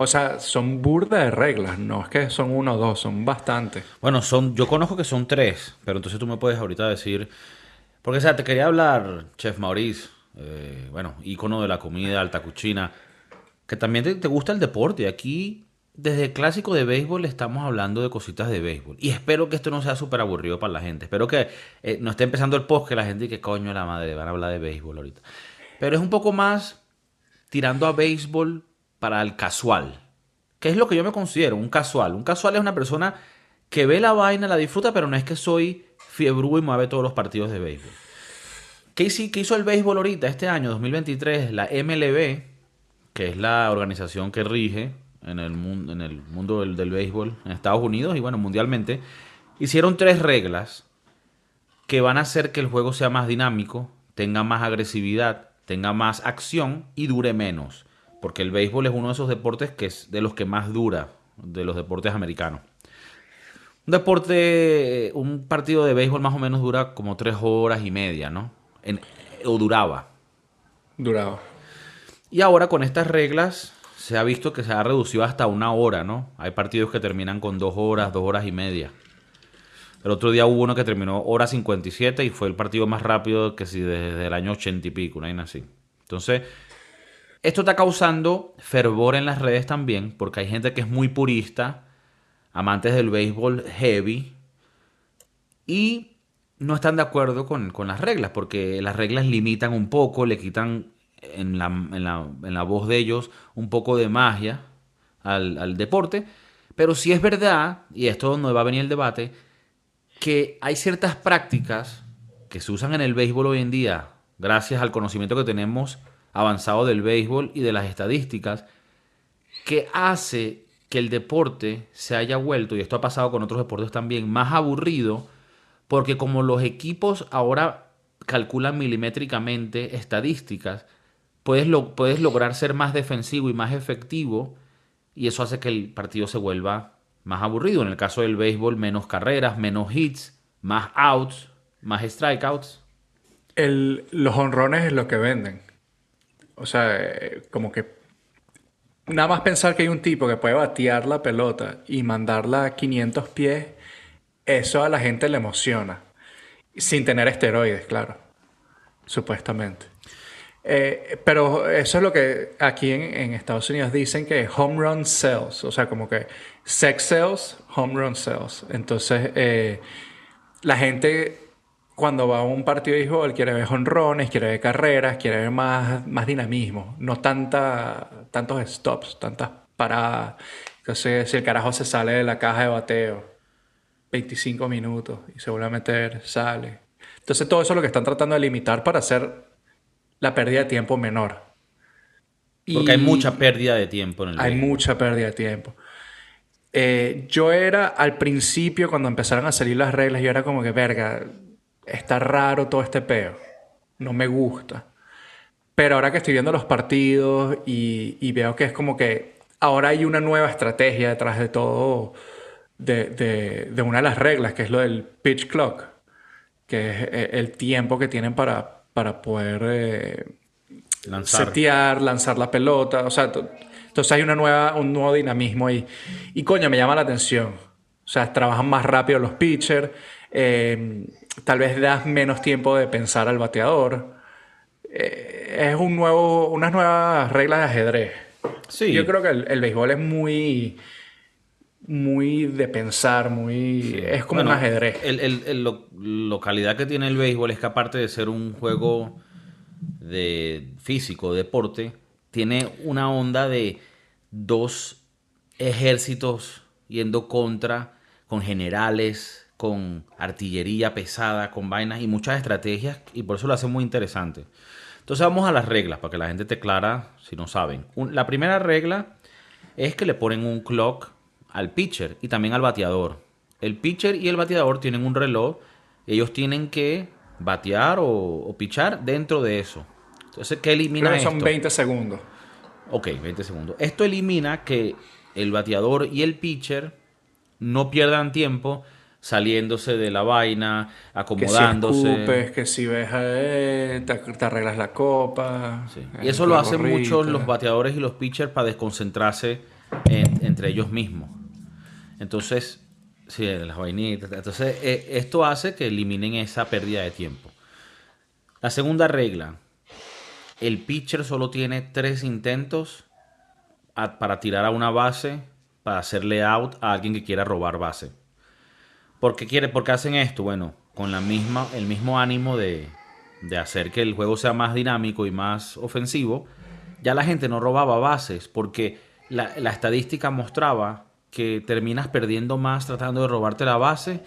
O sea, son burda de reglas, no es que son uno o dos, son bastantes. Bueno, son, yo conozco que son tres, pero entonces tú me puedes ahorita decir. Porque, o sea, te quería hablar, Chef Maurice, eh, bueno, ícono de la comida, alta cuchina, que también te, gusta el deporte. Aquí, desde el clásico de béisbol, estamos hablando de cositas de béisbol. Y espero que esto no sea súper aburrido para la gente. Espero que eh, no esté empezando el post que la gente que coño la madre, van a hablar de béisbol ahorita. Pero es un poco más tirando a béisbol para el casual. Que es lo que yo me considero, un casual. Un casual es una persona que ve la vaina, la disfruta, pero no es que soy fiebrú y mueve todos los partidos de béisbol. ¿Qué qué hizo el béisbol ahorita, este año, 2023? La MLB, que es la organización que rige en el, mundo, en el mundo del, del béisbol en Estados Unidos y bueno, mundialmente, hicieron tres reglas que van a hacer que el juego sea más dinámico, tenga más agresividad, tenga más acción y dure menos. Porque el béisbol es uno de esos deportes que es de los que más dura de los deportes americanos. Un deporte, un partido de béisbol más o menos dura como tres horas y media, ¿no? En- o duraba. Duraba. Y ahora con estas reglas se ha visto que se ha reducido hasta una hora, ¿no? Hay partidos que terminan con dos horas, dos horas y media. El otro día hubo uno que terminó hora 57 y fue el partido más rápido que si desde el año 80 y pico, una vaina así. Entonces, esto está causando fervor en las redes también, porque hay gente que es muy purista, amantes del béisbol heavy, y no están de acuerdo con, con las reglas, porque las reglas limitan un poco, le quitan en la, en la- en la voz de ellos un poco de magia al, al deporte. Pero sí es verdad, y esto es donde va a venir el debate, que hay ciertas prácticas que se usan en el béisbol hoy en día, gracias al conocimiento que tenemos avanzado del béisbol y de las estadísticas, que hace que el deporte se haya vuelto, y esto ha pasado con otros deportes también, más aburrido, porque como los equipos ahora calculan milimétricamente estadísticas, puedes, lo- puedes lograr ser más defensivo y más efectivo, y eso hace que el partido se vuelva más aburrido. En el caso del béisbol, menos carreras, menos hits, más outs, más strikeouts. Los honrones es lo que venden. O sea, eh, como que nada más pensar que hay un tipo que puede batear la pelota y mandarla a 500 pies, eso a la gente le emociona. Sin tener esteroides, claro. Supuestamente. Eh, pero eso es lo que aquí en, en Estados Unidos dicen que home run sells. O sea, como que sex sells, home run sells. Entonces, eh, la gente cuando va a un partido de béisbol quiere ver honrones, quiere ver carreras, quiere ver más, más dinamismo, no tanta, tantos stops, tantas paradas. Entonces, si el carajo se sale de la caja de bateo, 25 minutos y se vuelve a meter, sale. Entonces, todo eso es lo que están tratando de limitar para hacer la pérdida de tiempo menor. Porque hay mucha pérdida de tiempo en el hay béisbol. mucha pérdida de tiempo. Eh, yo era al principio, cuando empezaron a salir las reglas, yo era como que, verga, está raro todo este peo. No me gusta. Pero ahora que estoy viendo los partidos y, y veo que es como que ahora hay una nueva estrategia detrás de todo, de, de- de una de las reglas, que es lo del pitch clock, que es eh, el tiempo que tienen para, para poder eh, Lanzar. setear, lanzar la pelota, o sea, to- entonces hay una nueva, un nuevo dinamismo ahí. Y coño, me llama la atención. O sea, trabajan más rápido los pitchers, eh, tal vez das menos tiempo de pensar al bateador. Eh, es un nuevo, unas nuevas reglas de ajedrez. Sí. Yo creo que el, el béisbol es muy, muy de pensar, muy, es como Bueno, un ajedrez. El, el- el lo- localidad que tiene el béisbol es que aparte de ser un juego de físico, deporte, tiene una onda de dos ejércitos yendo contra, con generales, con artillería pesada, con vainas y muchas estrategias, y por eso lo hace muy interesante. Entonces vamos a las reglas, para que la gente te clara si no saben. Un- la primera regla es que le ponen un clock al pitcher y también al bateador. El pitcher y el bateador tienen un reloj, ellos tienen que batear o, o pichar dentro de eso. Entonces, ¿qué elimina Creo que son esto? 20 segundos. Ok, 20 segundos. Esto elimina que el bateador y el pitcher no pierdan tiempo saliéndose de la vaina, Que si acomodándose. escupes, que si ves, eh, te, te arreglas la copa. Sí. eh, Y eso lo hacen gorrita. mucho los bateadores y los pitchers para desconcentrarse en- entre ellos mismos. Entonces, sí, las vainitas. Entonces, eh, esto hace que eliminen esa pérdida de tiempo. La segunda regla, el pitcher solo tiene tres intentos a- para tirar a una base, para hacerle out a alguien que quiera robar base. ¿Por qué, quiere, por qué hacen esto? Bueno, con la misma, el mismo ánimo de, de hacer que el juego sea más dinámico y más ofensivo, ya la gente no robaba bases, porque la, la estadística mostraba que terminas perdiendo más tratando de robarte la base,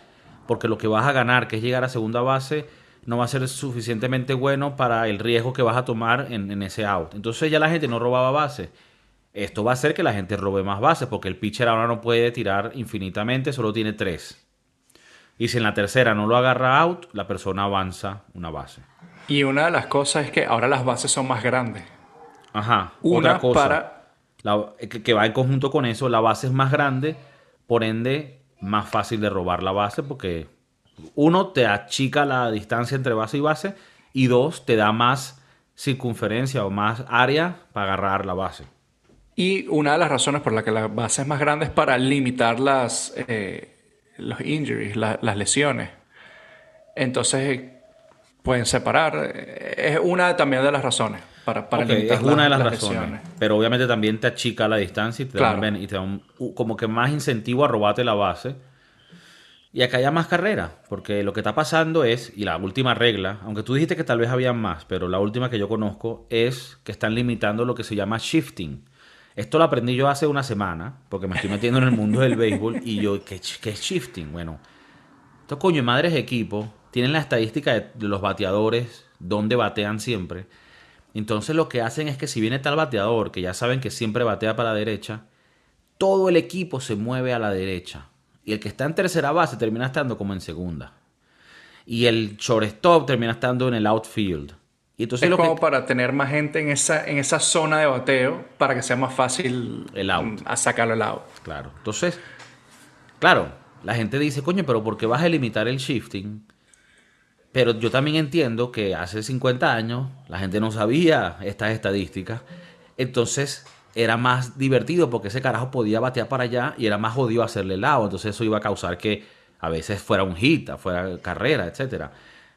porque lo que vas a ganar, que es llegar a segunda base, no va a ser suficientemente bueno para el riesgo que vas a tomar en, en ese out. Entonces ya la gente no robaba bases. Esto va a hacer que la gente robe más bases, porque el pitcher ahora no puede tirar infinitamente, solo tiene tres. Y si en la tercera no lo agarra out, la persona avanza una base. Y una de las cosas es que ahora las bases son más grandes. Ajá. Una otra cosa. para... La- que, que va en conjunto con eso, la base es más grande, por ende, más fácil de robar la base, porque uno te achica la distancia entre base y base, y dos, te da más circunferencia o más área para agarrar la base. Y una de las razones por la que la base es más grande es para limitar las, eh, los injuries, la- las lesiones. Entonces pueden separar. Es una también de las razones para, para Ok, limitar es una de las, las razones. lesiones. Pero obviamente también te achica la distancia y te, da, Claro. un ben- y te da un- como que más incentivo a robarte la base. Y acá haya más carrera, porque lo que está pasando es, y la última regla, aunque tú dijiste que tal vez había más, pero la última que yo conozco es que están limitando lo que se llama shifting. Esto lo aprendí yo hace una semana, porque me estoy metiendo en el mundo del béisbol, y yo, ¿qué, es shifting? Bueno, estos coño madres equipos tienen la estadística de, de los bateadores, dónde batean siempre. Entonces lo que hacen es que si viene tal bateador, que ya saben que siempre batea para la derecha, todo el equipo se mueve a la derecha. Y el que está en tercera base termina estando como en segunda. Y el shortstop termina estando en el outfield. Y entonces Es lo como que... para tener más gente en esa, en esa zona de bateo para que sea más fácil El out. mm, a sacarlo el out. Claro. Entonces, claro, la gente dice, coño, pero ¿por qué vas a limitar el shifting? Pero yo también entiendo que hace 50 años la gente no sabía estas estadísticas. Entonces era más divertido porque ese carajo podía batear para allá y era más jodido hacerle el lado. Entonces eso iba a causar que a veces fuera un hit, fuera carrera, etcétera.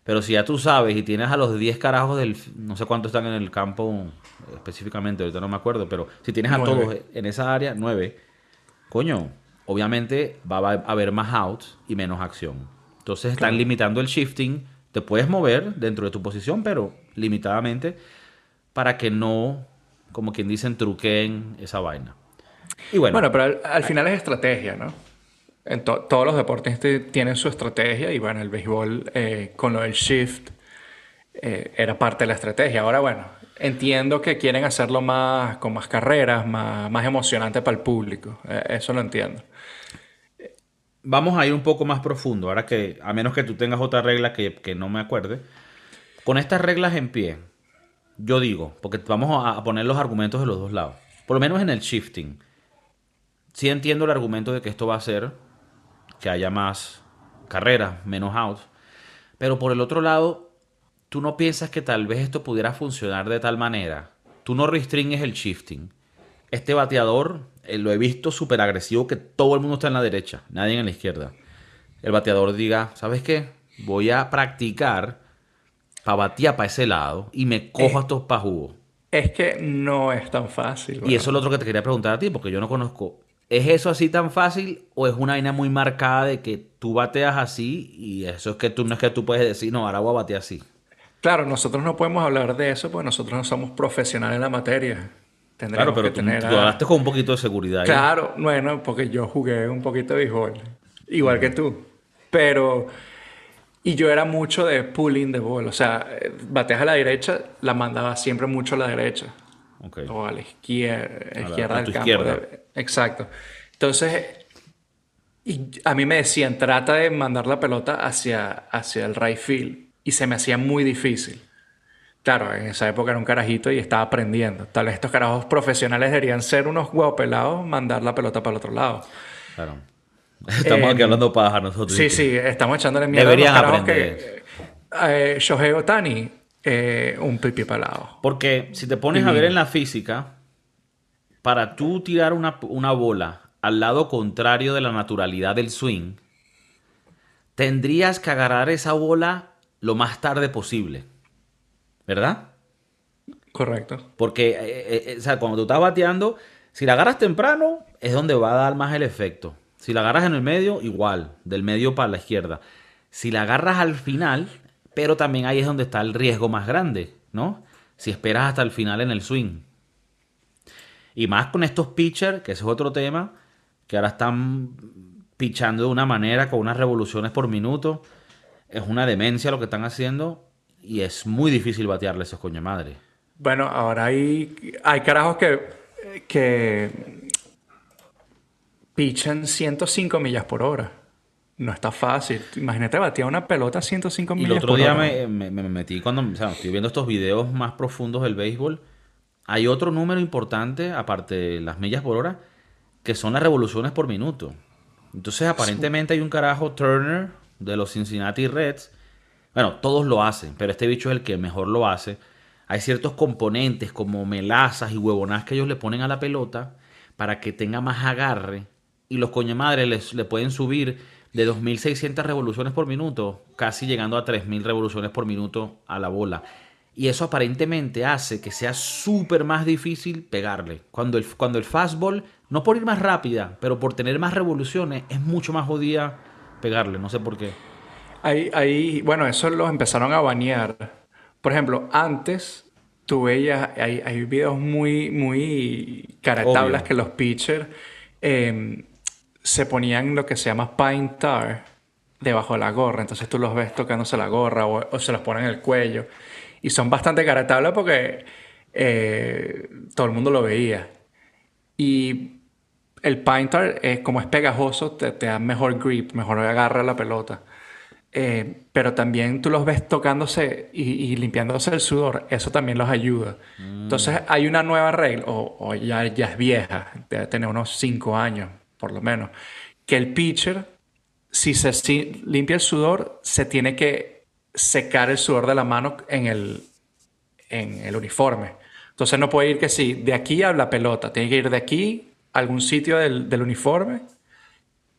Pero si ya tú sabes y tienes a los 10 carajos del... No sé cuántos están en el campo específicamente, ahorita no me acuerdo, pero si tienes a todos en esa área, 9, coño, obviamente va a haber más outs y menos acción. Entonces están Claro. limitando el shifting. Te puedes mover dentro de tu posición, pero limitadamente para que no, como quien dicen, truquen esa vaina. Y bueno, Bueno, pero al, al final es estrategia, ¿no? En to- todos los deportes te- tienen su estrategia y bueno, el béisbol eh, con lo del shift eh, era parte de la estrategia. Ahora, bueno, entiendo que quieren hacerlo más con más carreras, más, emocionante para el público. Eh, eso lo entiendo. vamos a ir un poco más profundo. Ahora que, a menos que tú tengas otra regla que, que no me acuerde. Con estas reglas en pie, yo digo, porque vamos a, poner los argumentos de los dos lados. Por lo menos en el shifting. Sí entiendo el argumento de que esto va a hacer que haya más carreras, menos outs. Pero por el otro lado, tú no piensas que tal vez esto pudiera funcionar de tal manera. Tú no restringes el shifting. Este bateador, eh, lo he visto súper agresivo, que todo el mundo está en la derecha, nadie en la izquierda. El bateador diga, ¿sabes qué? Voy a practicar para batear para ese lado y me cojo Eh. a estos pajugos. Es que no es tan fácil. Y eso es lo otro que te quería preguntar a ti, porque yo no conozco. ¿Es eso así tan fácil o es una vaina muy marcada de que tú bateas así y eso es que tú no es que tú puedes decir, no, ahora voy a batear así? Claro, nosotros no podemos hablar de eso porque nosotros no somos profesionales en la materia. Tendríamos Claro, pero que tú, tener tú hablaste con un poquito de seguridad. ahí. Claro, bueno, porque yo jugué un poquito de béisbol, igual que tú. Pero, y yo era mucho de pulling de ball, o sea, eh, bateas a la derecha, la mandaba siempre mucho a la derecha, Ok. o a la izquierda, la- izquierda a del tu campo. izquierda. exacto. Entonces, y a mí me decían, trata de mandar la pelota hacia, hacia el right field, y se me hacía muy difícil. Claro, en esa época era un carajito y estaba aprendiendo. Tal vez estos carajos profesionales deberían ser unos huevos pelados, mandar la pelota para el otro lado. Claro. Estamos aquí Eh, hablando paja nosotros. Sí, sí, estamos echándole mierda Deberían a los carajos aprender que... Eh, Shohei Otani, eh, un pipi pelado. Porque si te pones a ver en la física, para tú tirar una, una bola al lado contrario de la naturalidad del swing, tendrías que agarrar esa bola lo más tarde posible. ¿Verdad? Correcto. Porque, eh, eh, o sea, cuando tú estás bateando, si la agarras temprano, es donde va a dar más el efecto. Si la agarras en el medio, igual, del medio para la izquierda. Si la agarras al final, pero también ahí es donde está el riesgo más grande, ¿no? Si esperas hasta el final en el swing. Y más con estos pitchers, que ese es otro tema, que ahora están pichando de una manera, con unas revoluciones por minuto. Es una demencia lo que están haciendo y es muy difícil batearle a esos coño madre. Bueno, ahora hay, hay carajos que, que pichan 105 millas por hora. No está fácil. Imagínate batear una pelota a 105 Y millas el otro por día hora. me, me- me metí cuando o sea, estoy viendo estos videos más profundos del béisbol. Hay otro número importante, aparte de las millas por hora, que son las revoluciones por minuto. Entonces, aparentemente hay un carajo Turner de los Cincinnati Reds. Bueno, todos lo hacen, pero este bicho es el que mejor lo hace. Hay ciertos componentes como melazas y huevonas que ellos le ponen a la pelota para que tenga más agarre. Y los coño madre les, le pueden subir de 2.600 revoluciones por minuto, casi llegando a 3.000 revoluciones por minuto a la bola. Y eso aparentemente hace que sea súper más difícil pegarle. Cuando el, cuando el fastball, no por ir más rápida, pero por tener más revoluciones, es mucho más jodida pegarle. No sé por qué. Ahí, ahí, bueno, eso los empezaron a banear. Por ejemplo, antes tú veías, hay, hay videos muy, muy caratablas Obvio. que los pitchers eh, se ponían lo que se llama pine tar debajo de la gorra. Entonces tú los ves tocándose la gorra o, o se los ponen en el cuello. Y son bastante caratablas porque eh, todo el mundo lo veía. Y el pine tar, eh, como es pegajoso, te, te da mejor grip, mejor agarra la pelota. Eh, pero también tú los ves tocándose y, y limpiándose el sudor, eso también los ayuda. Entonces hay una nueva regla, o, o ya, ya es vieja, debe tener unos 5 años por lo menos, que el pitcher, si se si- limpia el sudor, se tiene que secar el sudor de la mano en el, en el uniforme. Entonces no puede ir que sí, de aquí a la pelota, tiene que ir de aquí a algún sitio del, del uniforme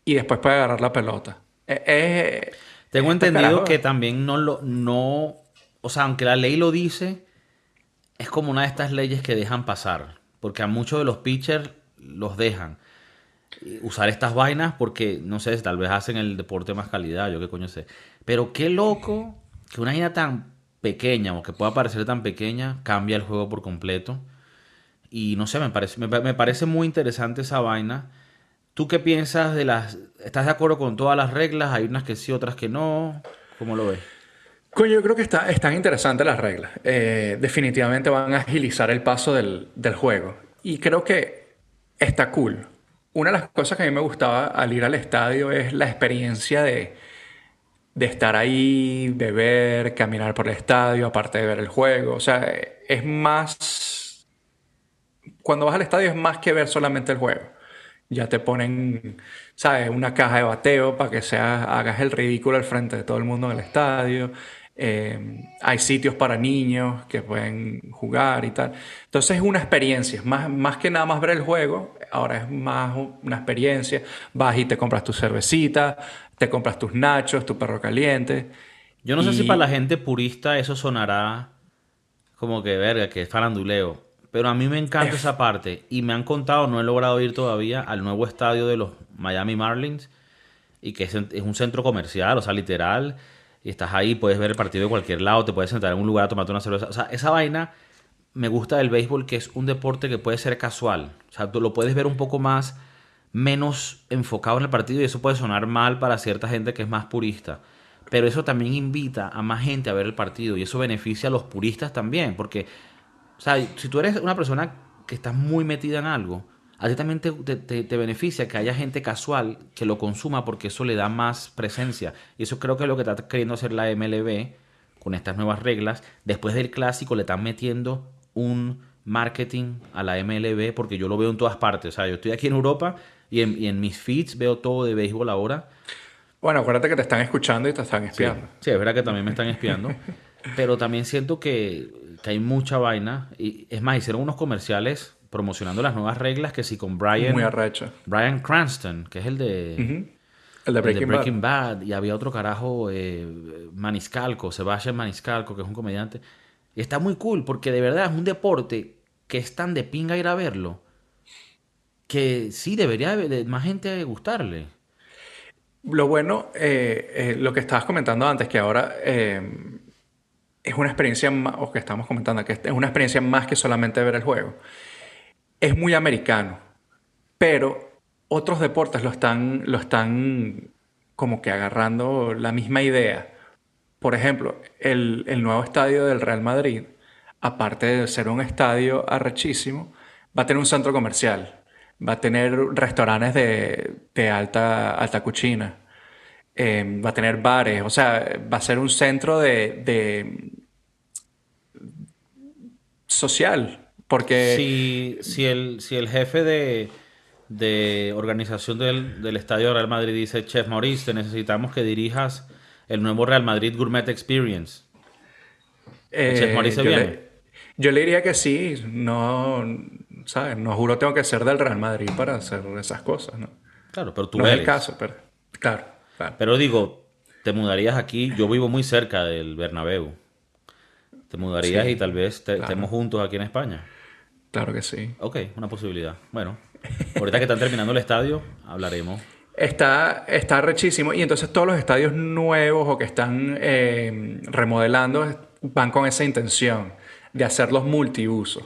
y después puede agarrar la pelota. Eh, eh, Tengo este entendido que también no lo, no, o sea, aunque la ley lo dice, es como una de estas leyes que dejan pasar, porque a muchos de los pitchers los dejan usar estas vainas porque, no sé, tal vez hacen el deporte más calidad, yo qué coño sé. Pero qué loco que una vaina tan pequeña o que pueda parecer tan pequeña cambia el juego por completo. Y no sé, me parece, me, parece muy interesante esa vaina. ¿Tú qué piensas de las... ¿Estás de acuerdo con todas las reglas? Hay unas que sí, otras que no. ¿Cómo lo ves? Coño, yo creo que está, están interesantes las reglas. Eh, definitivamente van a agilizar el paso del, del juego. Y creo que está cool. Una de las cosas que a mí me gustaba al ir al estadio es la experiencia de, de estar ahí, de ver, caminar por el estadio, aparte de ver el juego. O sea, es más... Cuando vas al estadio es más que ver solamente el juego. Ya te ponen, ¿sabes? Una caja de bateo para que seas, hagas el ridículo al frente de todo el mundo en el estadio. Eh, hay sitios para niños que pueden jugar y tal. Entonces es una experiencia, más, más que nada más ver el juego, ahora es más una experiencia. Vas y te compras tu cervecita, te compras tus nachos, tu perro caliente. Yo no sé si para la gente purista eso sonará como que verga, que es faranduleo. Pero a mí me encanta esa parte. Y me han contado, no he logrado ir todavía al nuevo estadio de los Miami Marlins. Y que es un centro comercial, o sea, literal. Y estás ahí, puedes ver el partido de cualquier lado, te puedes sentar en un lugar a tomarte una cerveza. O sea, esa vaina me gusta del béisbol, que es un deporte que puede ser casual. O sea, lo puedes ver un poco más, menos enfocado en el partido. Y eso puede sonar mal para cierta gente que es más purista. Pero eso también invita a más gente a ver el partido. Y eso beneficia a los puristas también. Porque o sea, si tú eres una persona que estás muy metida en algo, a ti también te, te- te- beneficia que haya gente casual que lo consuma porque eso le da más presencia. Y eso creo que es lo que está queriendo hacer la MLB con estas nuevas reglas. Después del clásico le están metiendo un marketing a la MLB porque yo lo veo en todas partes. O sea, yo estoy aquí en Europa y en, y en mis feeds veo todo de béisbol ahora. Bueno, acuérdate que te están escuchando y te están Sí, espiando. sí, es verdad que también me están espiando. pero también siento que, que hay mucha vaina. Y es más, hicieron unos comerciales promocionando las nuevas reglas que sí con Brian, Muy arrecho. Brian Cranston, que es el de, Ujú. El de el de Breaking, Breaking Bad. Bad. y había otro carajo, eh, Maniscalco, Sebastián Maniscalco, que es un comediante. Y está muy cool porque de verdad es un deporte que es tan de pinga ir a verlo que sí debería de, de más gente gustarle. Lo bueno, eh, eh, lo que estabas comentando antes, que ahora eh, es una experiencia más, o que estamos comentando, que es una experiencia más que solamente ver el juego. Es muy americano, pero otros deportes lo están, lo están como que agarrando la misma idea. Por ejemplo, el, el nuevo estadio del Real Madrid, aparte de ser un estadio arrechísimo, va a tener un centro comercial, va a tener restaurantes de, de alta, alta cuchina, eh, va a tener bares, o sea, va a ser un centro de, de social, porque Si, si, el, si el jefe de, de organización del, del Estadio Real Madrid dice, Chef Maurice, te necesitamos que dirijas el nuevo Real Madrid Gourmet Experience. Eh, Chef Maurice yo, viene. le, yo le diría que sí, no, ¿sabes? No juro tengo que ser del Real Madrid para hacer esas cosas, ¿no? Claro, pero tú no es el caso, pero claro, claro. Pero digo, te mudarías aquí. Yo vivo muy cerca del Bernabéu. Te mudarías Sí, y tal vez te- claro. estemos juntos aquí en España. Claro que sí. Ok, una posibilidad. Bueno, ahorita que están terminando el estadio, hablaremos. Está, está rechísimo y entonces todos los estadios nuevos o que están eh, remodelando van con esa intención de hacerlos multiusos.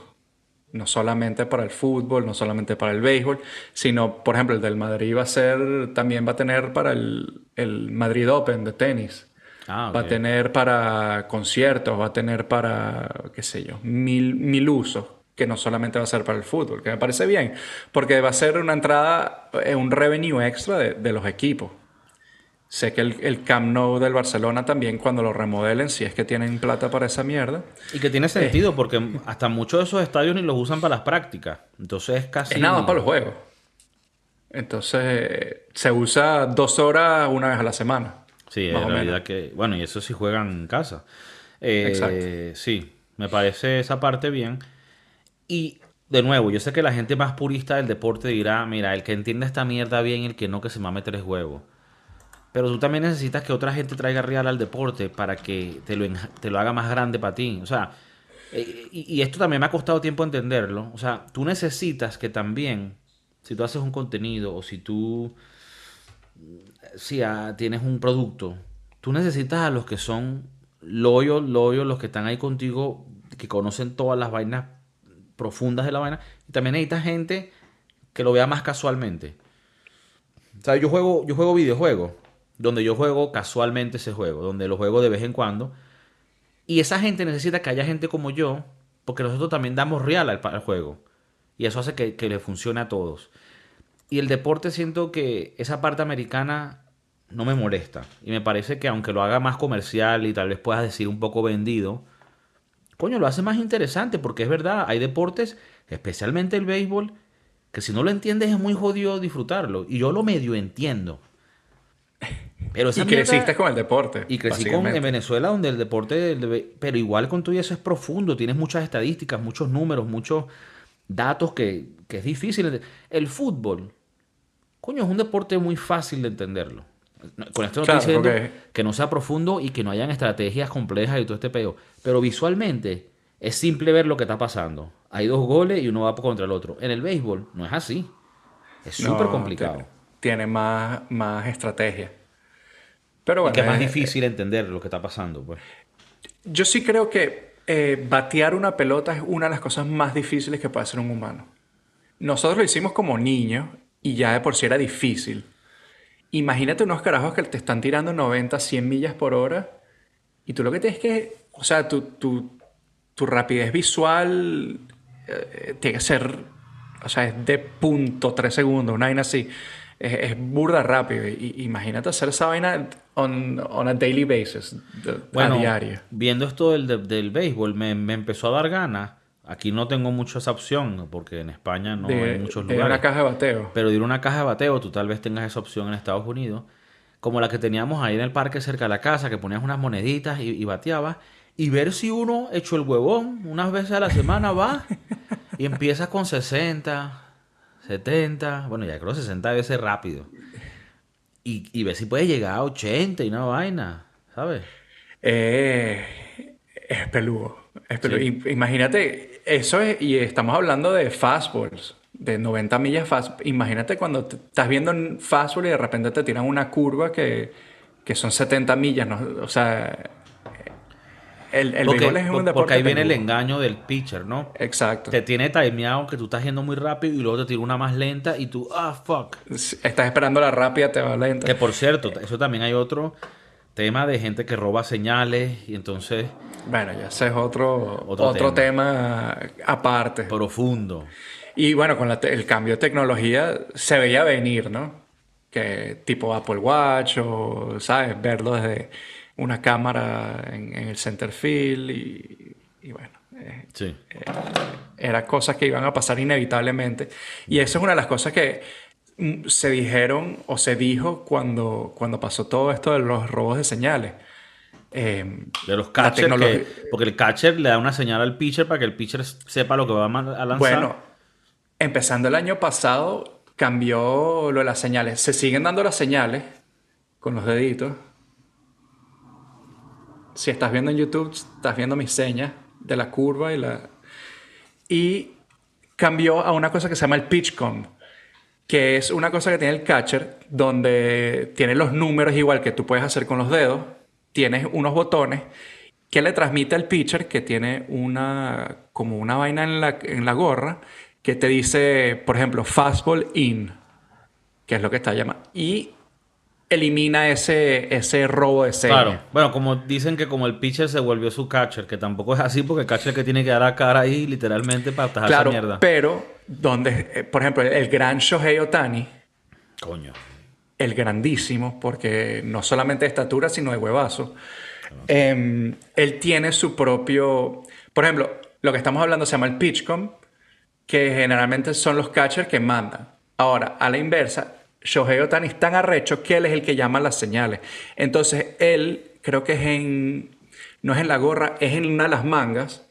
No solamente para el fútbol, no solamente para el béisbol, sino, por ejemplo, el del Madrid va a ser, también va a tener para el, el Madrid Open de tenis. Ah, Va a tener para conciertos, va a tener para, qué sé yo, mil, mil usos, que no solamente va a ser para el fútbol, que me parece bien, porque va a ser una entrada, eh, un revenue extra de, de los equipos. Sé que el, el Camp Nou del Barcelona también, cuando lo remodelen, si es que tienen plata para esa mierda, Y que tiene sentido porque hasta muchos de esos estadios ni los usan para las prácticas. Entonces es casi... es nada para los juegos. Entonces, se usa dos horas una vez a la semana. Sí, en realidad que... Bueno, y eso sí juegan en casa. Eh, Exacto. Sí, me parece esa parte bien. Y de nuevo, yo sé que la gente más purista del deporte dirá, mira, el que entienda esta mierda bien, el que no, que se mame tres huevos. Pero tú también necesitas que otra gente traiga real al deporte para que te lo, te lo haga más grande para ti. O sea, eh, y, y esto también me ha costado tiempo entenderlo. O sea, tú necesitas que también, si tú haces un contenido o si tú si ah, tienes un producto, tú necesitas a los que son loyos, loyos, los que están ahí contigo, que conocen todas las vainas profundas de la vaina. Y también necesitas gente que lo vea más casualmente. O yo juego, yo juego videojuegos, donde yo juego casualmente ese juego, donde lo juego de vez en cuando. Y esa gente necesita que haya gente como yo, porque nosotros también damos real al, al juego. Y eso hace que, que le funcione a todos. Y el deporte siento que esa parte americana no me molesta. Y me parece que aunque lo haga más comercial y tal vez puedas decir un poco vendido, coño, lo hace más interesante porque es verdad, hay deportes, especialmente el béisbol, que si no lo entiendes es muy jodido disfrutarlo. Y yo lo medio entiendo. Pero esa Y mierda- creciste con el deporte. y crecí con, en Venezuela donde el deporte, el pero igual con todo eso es profundo, tienes muchas estadísticas, muchos números, muchos datos que, que es difícil. El fútbol, coño, es un deporte muy fácil de entenderlo. Con esto no Claro, estoy diciendo que no sea profundo y que no hayan estrategias complejas y todo este peo, pero visualmente es simple ver lo que está pasando. Hay dos goles y uno va contra el otro. En el béisbol no es así. Es No, súper complicado. Tiene, tiene más, más estrategia. Pero Y bueno, que es más eh, difícil entender lo que está pasando, pues. Yo sí creo que eh, batear una pelota es una de las cosas más difíciles que puede hacer un humano. Nosotros lo hicimos como niños y ya de por sí era difícil. Imagínate unos carajos que te están tirando 90, 100 millas por hora y tú lo que tienes que, o sea, tu, tu, tu rapidez visual eh, tiene que ser, o sea, es de punto 3 segundos, una vaina así. Es, es burda rápido. Y, imagínate hacer esa vaina on, on a daily basis, de- Bueno, a diario. viendo esto del, del, del béisbol, me, me empezó a dar ganas. Aquí no tengo mucho esa opción, porque en España no de, hay muchos de lugares. una caja de bateo. Pero de ir a una caja de bateo, tú tal vez tengas esa opción en Estados Unidos. Como la que teníamos ahí en el parque cerca de la casa, que ponías unas moneditas y, y bateabas. Y ver si uno, hecho el huevón, unas veces a la semana va Y empiezas con 60, 70, bueno, ya creo que 60 debe ser rápido. Y, y ves si puedes llegar a 80 y una vaina, ¿sabes? Eh, es peludo. Es peludo. Sí. I- Imagínate, eso es, y estamos hablando de fastballs, de 90 millas fast. Imagínate cuando te- estás viendo un fastball y de repente te tiran una curva que, que son 70 millas, ¿no? O sea, el, el porque, es un deporte porque ahí viene el engaño del pitcher, ¿no? Exacto. Te tiene timeado que tú estás yendo muy rápido y luego te tira una más lenta y tú, ah, fuck. Estás esperando la rápida, te va lenta. Que por cierto, eso también hay otro tema de gente que roba señales y entonces Bueno, ya ese es otro, Otro otro, tema. aparte. profundo. Y bueno, con la el cambio de tecnología se veía venir, ¿no? Que tipo Apple Watch o, ¿sabes? Verlo desde una cámara en, en el center field y, y bueno, eh, Sí. eran cosas que iban a pasar inevitablemente. Y eso es una de las cosas que mm, se dijeron o se dijo cuando, cuando pasó todo esto de los robos de señales. Eh, De los catchers, tecnología- porque el catcher le da una señal al pitcher para que el pitcher sepa lo que va a lanzar. Bueno, empezando el año pasado, cambió lo de las señales. Se siguen dando las señales con los deditos. Si estás viendo en YouTube, estás viendo mis señas de la curva y la. Y cambió a una cosa que se llama el pitchcom, que es una cosa que tiene el catcher, donde tiene los números igual que tú puedes hacer con los dedos. Tienes unos botones que le transmite al pitcher que tiene una como una vaina en la, en la gorra que te dice, por ejemplo, fastball in, que es lo que está llamando, y elimina ese, ese robo de señas. Claro. Bueno, como dicen que como el pitcher se volvió su catcher, que tampoco es así porque el catcher que tiene que dar la cara ahí literalmente para atajar Claro, esa mierda. pero donde, eh, por ejemplo, el gran Shohei Otani, Coño. el grandísimo, porque no solamente de estatura, sino de huevazo. em, él tiene su propio. Por ejemplo, lo que estamos hablando se llama el pitchcom, que generalmente son los catchers que mandan. Ahora, a la inversa, Shohei Otani es tan arrecho que él es el que llama las señales. Entonces, él, creo que es en. No es en la gorra, es en una de las mangas.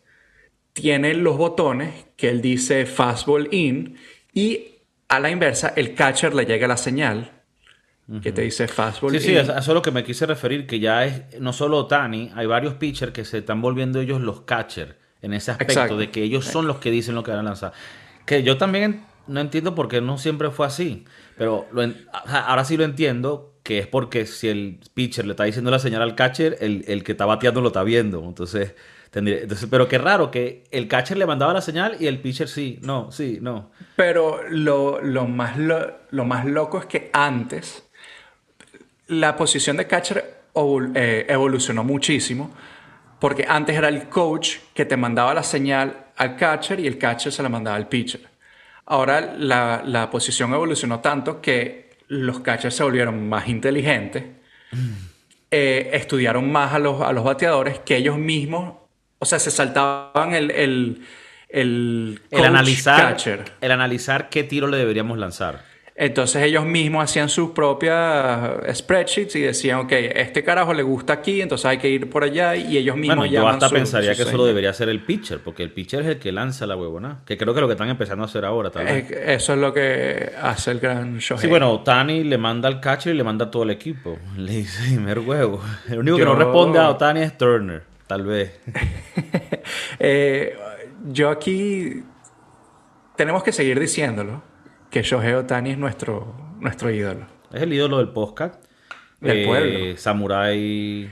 Tiene los botones que él dice fastball in. Y a la inversa, el catcher le llega la señal que te dice fastball Sí, sí, eso eso es lo que me quise referir, que ya es no solo Otani, hay varios pitchers que se están volviendo ellos los catchers en ese aspecto, Exacto. de que ellos son los que dicen lo que van a lanzar. Que yo también no entiendo por qué no siempre fue así, pero ahora sí lo entiendo, que es porque si el pitcher le está diciendo la señal al catcher, el, el que está bateando lo está viendo. Entonces, tendría- entonces, pero qué raro que el catcher le mandaba la señal y el pitcher sí, no, sí, no. Pero lo, lo más lo, lo más loco es que antes la posición de catcher eh, evolucionó muchísimo porque antes era el coach que te mandaba la señal al catcher y el catcher se la mandaba al pitcher. Ahora la, la posición evolucionó tanto que los catchers se volvieron más inteligentes, eh, estudiaron más a los, a los bateadores que ellos mismos, o sea, se saltaban el, el, el, El analizar, catcher. el analizar qué tiro le deberíamos lanzar. Entonces ellos mismos hacían sus propias spreadsheets y decían, ok, este carajo le gusta aquí, entonces hay que ir por allá y ellos mismos Bueno, yo hasta su- pensaría su que eso seña. lo debería hacer el pitcher, porque el pitcher es el que lanza la huevona. Que creo que es lo que están empezando a hacer ahora también. Eh, Eso es lo que hace el gran Shohei. sí, bueno, Otani le manda al catcher y le manda a todo el equipo. Le dice, primer huevo. El único que no responde a Otani es Turner, tal vez. Eh, yo aquí tenemos que seguir diciéndolo, que Shohei Otani es nuestro, nuestro ídolo. Es el ídolo del podcast. Del pueblo. Samurai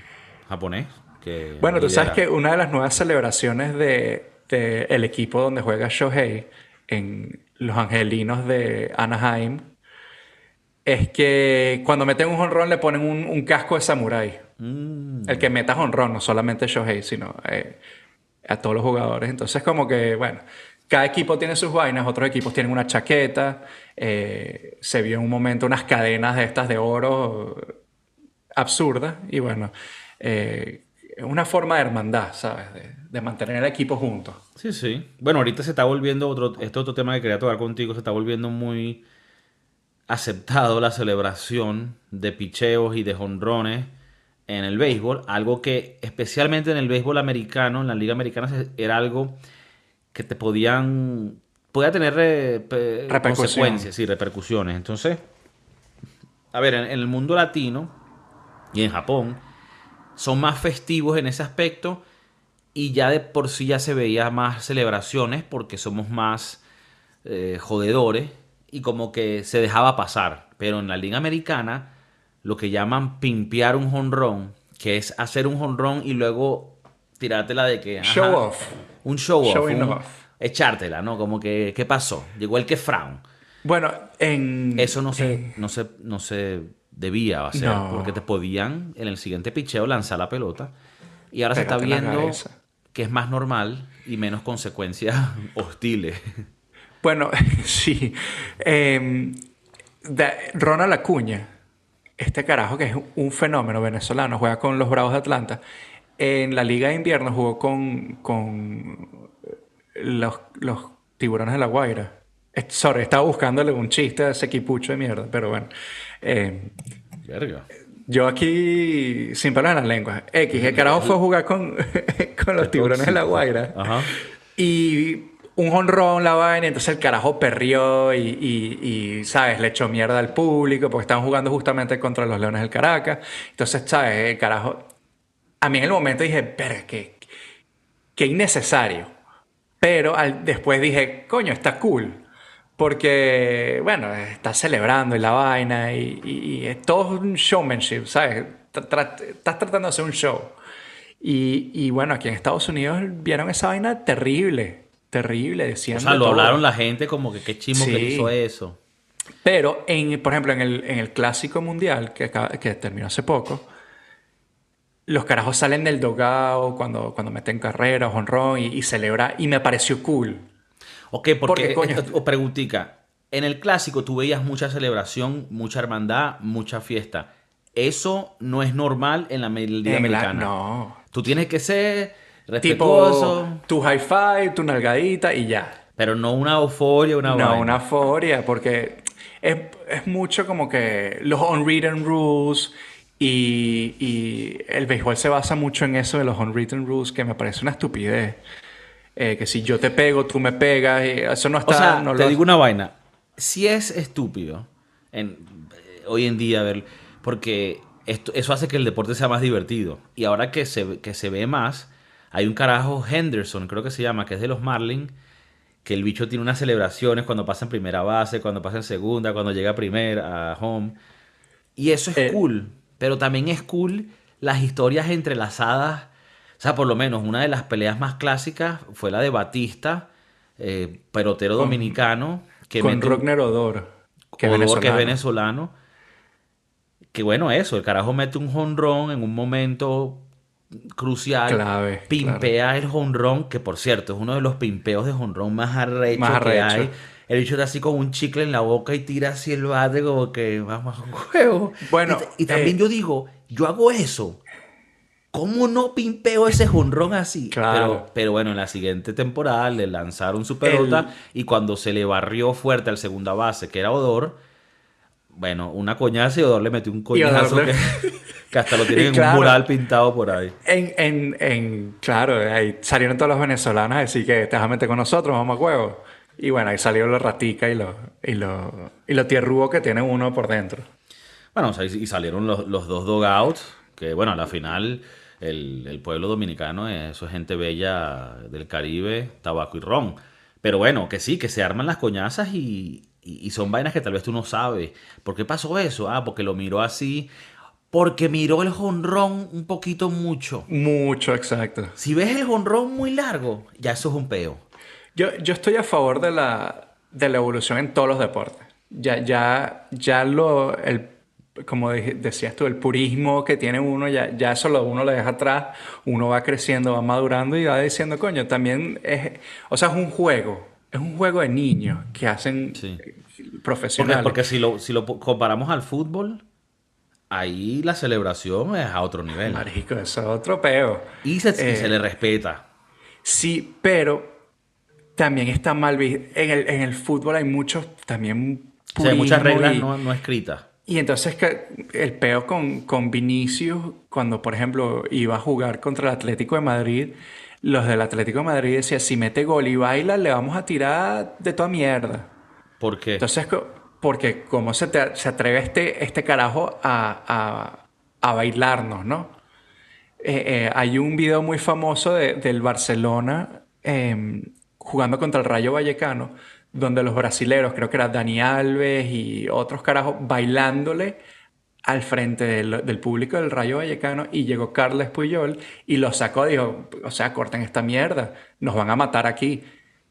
japonés. Que Bueno, tú sabes que una de las nuevas celebraciones de, de el equipo donde juega Shohei en los angelinos de Anaheim es que cuando meten un honrón le ponen un, un casco de samurái. Mm. El que meta honrón, no solamente Shohei, sino eh, a todos los jugadores. Entonces, como que, bueno, cada equipo tiene sus vainas, otros equipos tienen una chaqueta. eh, se vio en un momento unas cadenas de estas de oro absurdas. Y bueno, eh, una forma de hermandad, ¿sabes? De, mantener el equipo juntos. Sí, sí. Bueno, ahorita se está volviendo otro, este otro tema que quería tocar contigo, se está volviendo muy aceptado la celebración de picheos y de jonrones en el béisbol, algo que especialmente en el béisbol americano, en la liga americana, era algo que te podían pueda tener eh, consecuencias y repercusiones. Entonces, a ver, en, en el mundo latino y en Japón son más festivos en ese aspecto y ya de por sí ya se veía más celebraciones porque somos más eh, jodedores y como que se dejaba pasar. Pero en la liga americana lo que llaman pimpear un jonrón, que es hacer un jonrón y luego tirártela de que... ajá, Show off. Un show off. Showing un- off. Echártela, ¿no? Como que, ¿qué pasó? Llegó el que frown. Bueno, en... Eso no se, en- no se, no se debía hacer No. porque te podían en el siguiente picheo lanzar la pelota. Y ahora se está viendo que es más normal y menos consecuencias hostiles. Bueno, sí. Eh, de- Ronald Acuña, este carajo que es un fenómeno venezolano, juega con los Bravos de Atlanta. En la Liga de Invierno jugó con, con los, los Tiburones de la Guaira. Sorry, estaba buscándole un chiste a ese equipucho de mierda, pero bueno. Eh, Verga. yo aquí sin pelos en las lenguas. X, el carajo fue a jugar con, con los tiburones de la Guaira. Ajá. Y un honrón la vaina, entonces el carajo perrió y, y- y, ¿sabes? Le echó mierda al público porque estaban jugando justamente contra los Leones del Caracas. Entonces, ¿sabes? El carajo... A mí en el momento dije, pero qué, qué innecesario. Pero al- después dije, coño, está cool. Porque, bueno, está celebrando y la vaina y, y- y es todo un showmanship, ¿sabes? Tra- estás tratando de hacer un show. Y, y bueno, aquí en Estados Unidos vieron esa vaina terrible, terrible, O decían sea, de lo todo. hablaron la gente como que qué chimo que hizo eso. Pero, en, por ejemplo, en el, en el Clásico Mundial, que, acaba- que terminó hace poco, los carajos salen del dogao cuando, cuando meten carrera, honrón y, y celebra, y me pareció cool. Ok, porque, Porque, coño, o preguntica, en el clásico tú veías mucha celebración, mucha hermandad, mucha fiesta. Eso no es normal en la me- liga En la- americana. no. Tú tienes que ser Tipo, respetuoso, tu high five, tu nalgadita y ya. pero no una euforia, una no, vaina. una euforia, porque es, es mucho como que los unwritten rules y, y el béisbol se basa mucho en eso de los unwritten rules, que me parece una estupidez. Eh, que si yo te pego, tú me pegas, y eso no está... O sea, no te lo- digo una vaina. Si es estúpido en, eh, hoy en día ver, porque esto, eso hace que el deporte sea más divertido. Y ahora que se, que se ve más, hay un carajo Henderson, creo que se llama, que es de los Marlins, que el bicho tiene unas celebraciones cuando pasa en primera base, cuando pasa en segunda, cuando llega a primera, a home. Y eso es Eh. cool. Pero también es cool las historias entrelazadas. O sea, por lo menos una de las peleas más clásicas fue la de Batista, eh, pelotero dominicano, que con mete un- Rockner Odor, que Odor, venezolano. que es venezolano. Que bueno, eso, el carajo mete un jonrón en un momento crucial. Clave, Pimpea el jonrón, que por cierto es uno de los pimpeos de jonrón más arrechos que hay. El bicho está así con un chicle en la boca y tira así el bate como que vamos a un juego. Bueno, y, y también eh, yo digo, yo hago eso. ¿Cómo no pimpeo ese jonrón así? Claro. Pero, pero bueno, en la siguiente temporada le lanzaron su pelota y cuando se le barrió fuerte al segunda base, que era Odor, bueno, una coñaza y Odor le metió un coñazo le- que, que hasta lo tienen en un mural pintado por ahí. En, en, en, claro, ahí salieron todos los venezolanos a decir que te vas a meter con nosotros, vamos a juego. Y bueno, ahí salieron los ratica y los y los y tierrúos que tiene uno por dentro. Bueno, o sea, y salieron los, los dos dogouts, que bueno, a la final el, el pueblo dominicano, eso es gente bella del Caribe, tabaco y ron. Pero bueno, que sí, que se arman las coñazas y, y- y son vainas que tal vez tú no sabes. ¿Por qué pasó eso? Ah, porque lo miró así. Porque miró el jonrón un poquito mucho. Mucho, exacto. Si ves el jonrón muy largo, ya eso es un peo. Yo, yo estoy a favor de la, de la evolución en todos los deportes. Ya, ya, ya lo, el, como decías tú, el purismo que tiene uno, ya, ya eso lo, uno lo deja atrás, uno va creciendo, va madurando y va diciendo, coño, también es, o sea, es un juego, es un juego de niños que hacen Sí. eh, Porque, profesionales. porque si lo, si lo comparamos al fútbol, ahí la celebración es a otro nivel. Marico, eso es otro peo. Y se, y Eh, se le respeta. Sí, pero también está mal visto. En el, en el fútbol hay muchos también O sea, hay muchas reglas y- no, no escritas. Y entonces que el peo con, con Vinicius, cuando por ejemplo iba a jugar contra el Atlético de Madrid, los del Atlético de Madrid decían, si mete gol y baila, le vamos a tirar de toda mierda. ¿Por qué? Entonces, porque cómo se, te- se atreve este, este carajo a, a- a bailarnos, ¿no? Eh, eh, hay un video muy famoso de- del Barcelona eh, jugando contra el Rayo Vallecano, donde los brasileros, creo que era Dani Alves y otros carajos, bailándole al frente del, del público del Rayo Vallecano y llegó Carles Puyol y lo sacó, dijo, o sea, corten esta mierda, nos van a matar aquí,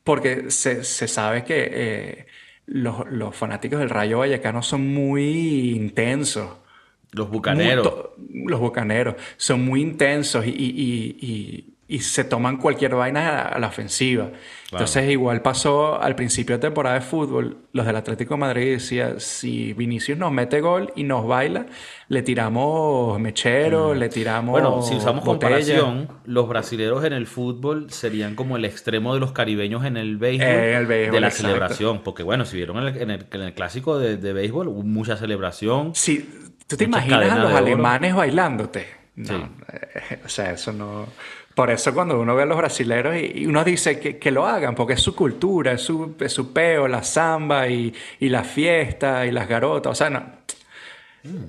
porque se, se sabe que eh, los, los fanáticos del Rayo Vallecano son muy intensos. Los Muy bucaneros. to- los bucaneros son muy intensos y, y- y- y- y se toman cualquier vaina a la, ofensiva. Entonces, igual pasó al principio de temporada de fútbol, los del Atlético de Madrid decían, si Vinicius nos mete gol y nos baila, le tiramos mechero, le tiramos Mm. Bueno, si usamos botella. comparación, los brasileros en el fútbol serían como el extremo de los caribeños en el béisbol, Eh, el béisbol, de la exacto. celebración. Porque bueno, si vieron en el, en el- en el clásico de, de béisbol, hubo mucha celebración. Si, ¿Tú te imaginas a los alemanes bailándote? No, Sí. eh, o sea, eso no... Por eso cuando uno ve a los brasileros y, y uno dice que, que lo hagan, porque es su cultura, es su, es su peo, la samba y, y la fiesta y las garotas, o sea, no...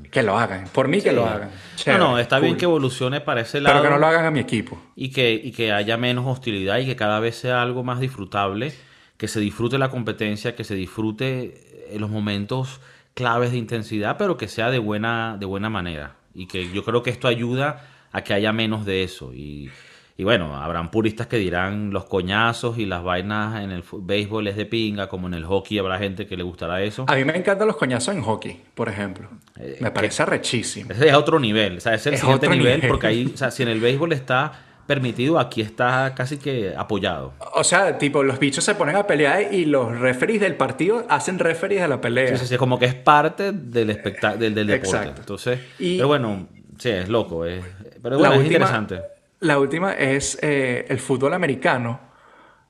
Que lo hagan, por mí que lo hagan. no, Chévere, no, está bien que evolucione para ese lado. Pero que no lo hagan a mi equipo. y que, y que haya menos hostilidad y que cada vez sea algo más disfrutable, que se disfrute la competencia, que se disfrute en los momentos claves de intensidad, pero que sea de buena, de buena manera. Y que yo creo que esto ayuda a que haya menos de eso. Y, y bueno, habrán puristas que dirán los coñazos y las vainas en el béisbol es de pinga, como en el hockey habrá gente que le gustará eso. A mí me encantan los coñazos en hockey, por ejemplo. Eh, me parece arrechísimo. Ese es otro nivel, o sea, es el Es siguiente nivel, nivel. porque ahí, o sea, si en el béisbol está permitido, aquí está casi que apoyado. O sea, tipo, los bichos se ponen a pelear y los referees del partido hacen referees de la pelea. Sí, sí, sí, como que es parte del espectáculo del, del deporte. Exacto. Entonces, Y- pero bueno, sí, es loco. es- pero bueno, es interesante. La última es eh, el fútbol americano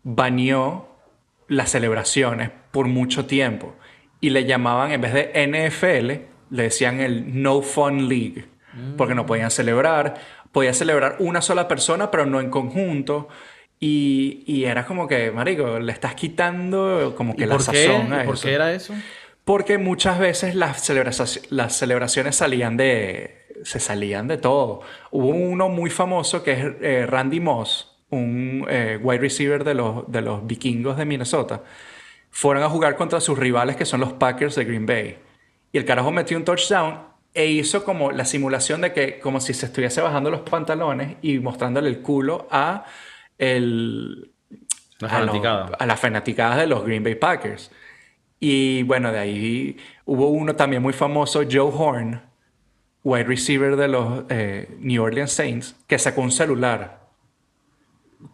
baneó las celebraciones por mucho tiempo y le llamaban, en vez de NFL, le decían el No Fun League, porque no podían celebrar, podía celebrar una sola persona, pero no en conjunto. Y, y era como que, marico, le estás quitando como que ¿Y la por qué, sazón a ¿Y por eso. qué era eso? Porque muchas veces las, las celebraciones salían de. Se salían de todo. Hubo uno muy famoso que es eh, Randy Moss, un eh, wide receiver de los, de los vikingos de Minnesota. Fueron a jugar contra sus rivales que son los Packers de Green Bay. Y el carajo metió un touchdown e hizo como la simulación de que, como si se estuviese bajando los pantalones y mostrándole el culo a el, La a, los- fanaticada. a las fanaticadas de los Green Bay Packers. Y bueno, de ahí hubo uno también muy famoso, Joe Horn, wide receiver de los eh, New Orleans Saints, que sacó un celular.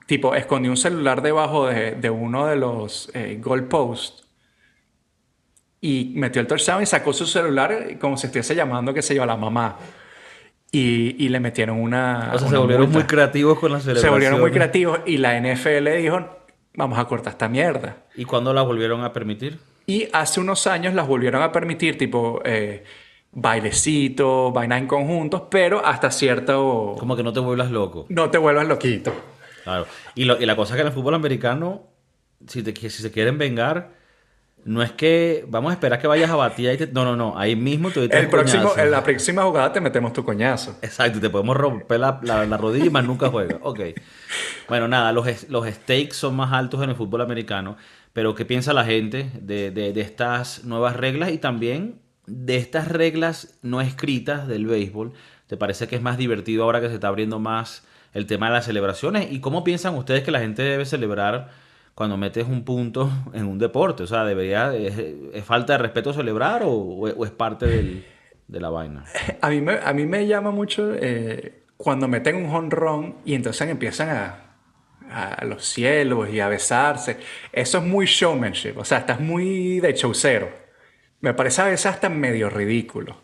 Tipo, escondió un celular debajo de, de uno de los eh, goalposts y metió el touchdown y sacó su celular como si estuviese llamando, que se yo, a la mamá. Y, y le metieron una. O sea, se volvieron multa. muy creativos con las Se celebraciones. volvieron muy creativos y la NFL dijo, vamos a cortar esta mierda. ¿Y cuándo las volvieron a permitir? Y hace unos años las volvieron a permitir, tipo eh, bailecito, vainas en conjuntos, pero hasta cierto... Como que no te vuelvas loco. No te vuelvas loquito. Claro. Y, lo- y la cosa es que en el fútbol americano, si, te, si se quieren vengar, no es que vamos a esperar que vayas a batir ahí. te- no, no, no. Ahí mismo te El próximo, en la próxima jugada te metemos tu coñazo. Exacto, te podemos romper la, la- la rodilla y más nunca juega. Ok. Bueno, nada, los, los stakes son más altos en el fútbol americano, pero ¿qué piensa la gente de, de- de estas nuevas reglas y también de estas reglas no escritas del béisbol? ¿Te parece que es más divertido ahora que se está abriendo más el tema de las celebraciones? ¿Y cómo piensan ustedes que la gente debe celebrar cuando metes un punto en un deporte? O sea, ¿debería, es, falta de respeto celebrar o, es- parte de la vaina? A mí me, llama mucho eh, cuando meten un honrón y entonces empiezan a, a los cielos y a besarse. Eso es muy showmanship, o sea, estás muy de chaucero. Me parece a veces hasta medio ridículo.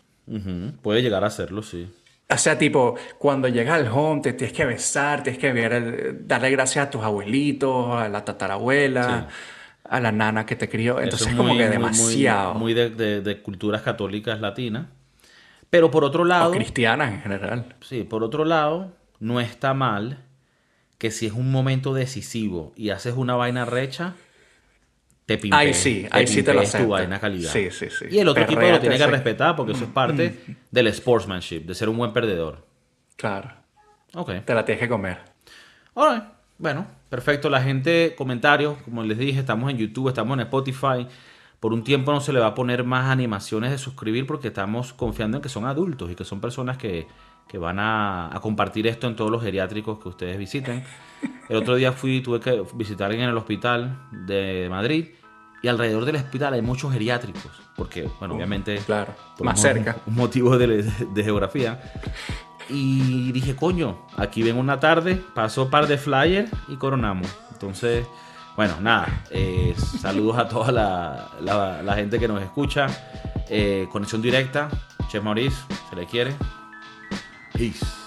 Puede llegar a hacerlo, sí. O sea, tipo, cuando llegas al home, te tienes que besar, tienes que ver, el- darle gracias a tus abuelitos, a la tatarabuela, a la nana que te crió. Entonces, es como que muy- demasiado. Muy, de, de- de culturas católicas latinas. Pero por otro o lado, cristianas en general. sí, por otro lado, no está mal que si es un momento decisivo y haces una vaina recha, te pimpees. Ahí sí, ahí sí te lo pimpees tu acepto. vaina calidad. Sí, sí, sí. Y el otro equipo lo tiene que ese- respetar porque eso es parte del sportsmanship, de ser un buen perdedor. Claro, Ok. te la tienes que comer. Alright. Bueno, perfecto. La gente, comentarios, como les dije, estamos en YouTube, estamos en Spotify. Por un tiempo no se le va a poner más animaciones de suscribir porque estamos confiando en que son adultos y que son personas que, que van a, a compartir esto en todos los geriátricos que ustedes visiten. El otro día fui, tuve que visitar a alguien en el hospital de Madrid y alrededor del hospital hay muchos geriátricos porque, bueno, obviamente Claro, más cerca. Un motivo de, de geografía. Y dije, coño, aquí ven una tarde, paso par de flyers y coronamos. Entonces, bueno, nada. eh, saludos a toda la, la- la gente que nos escucha. Eh, conexión directa, Chef Maurice, se le quiere. Peace.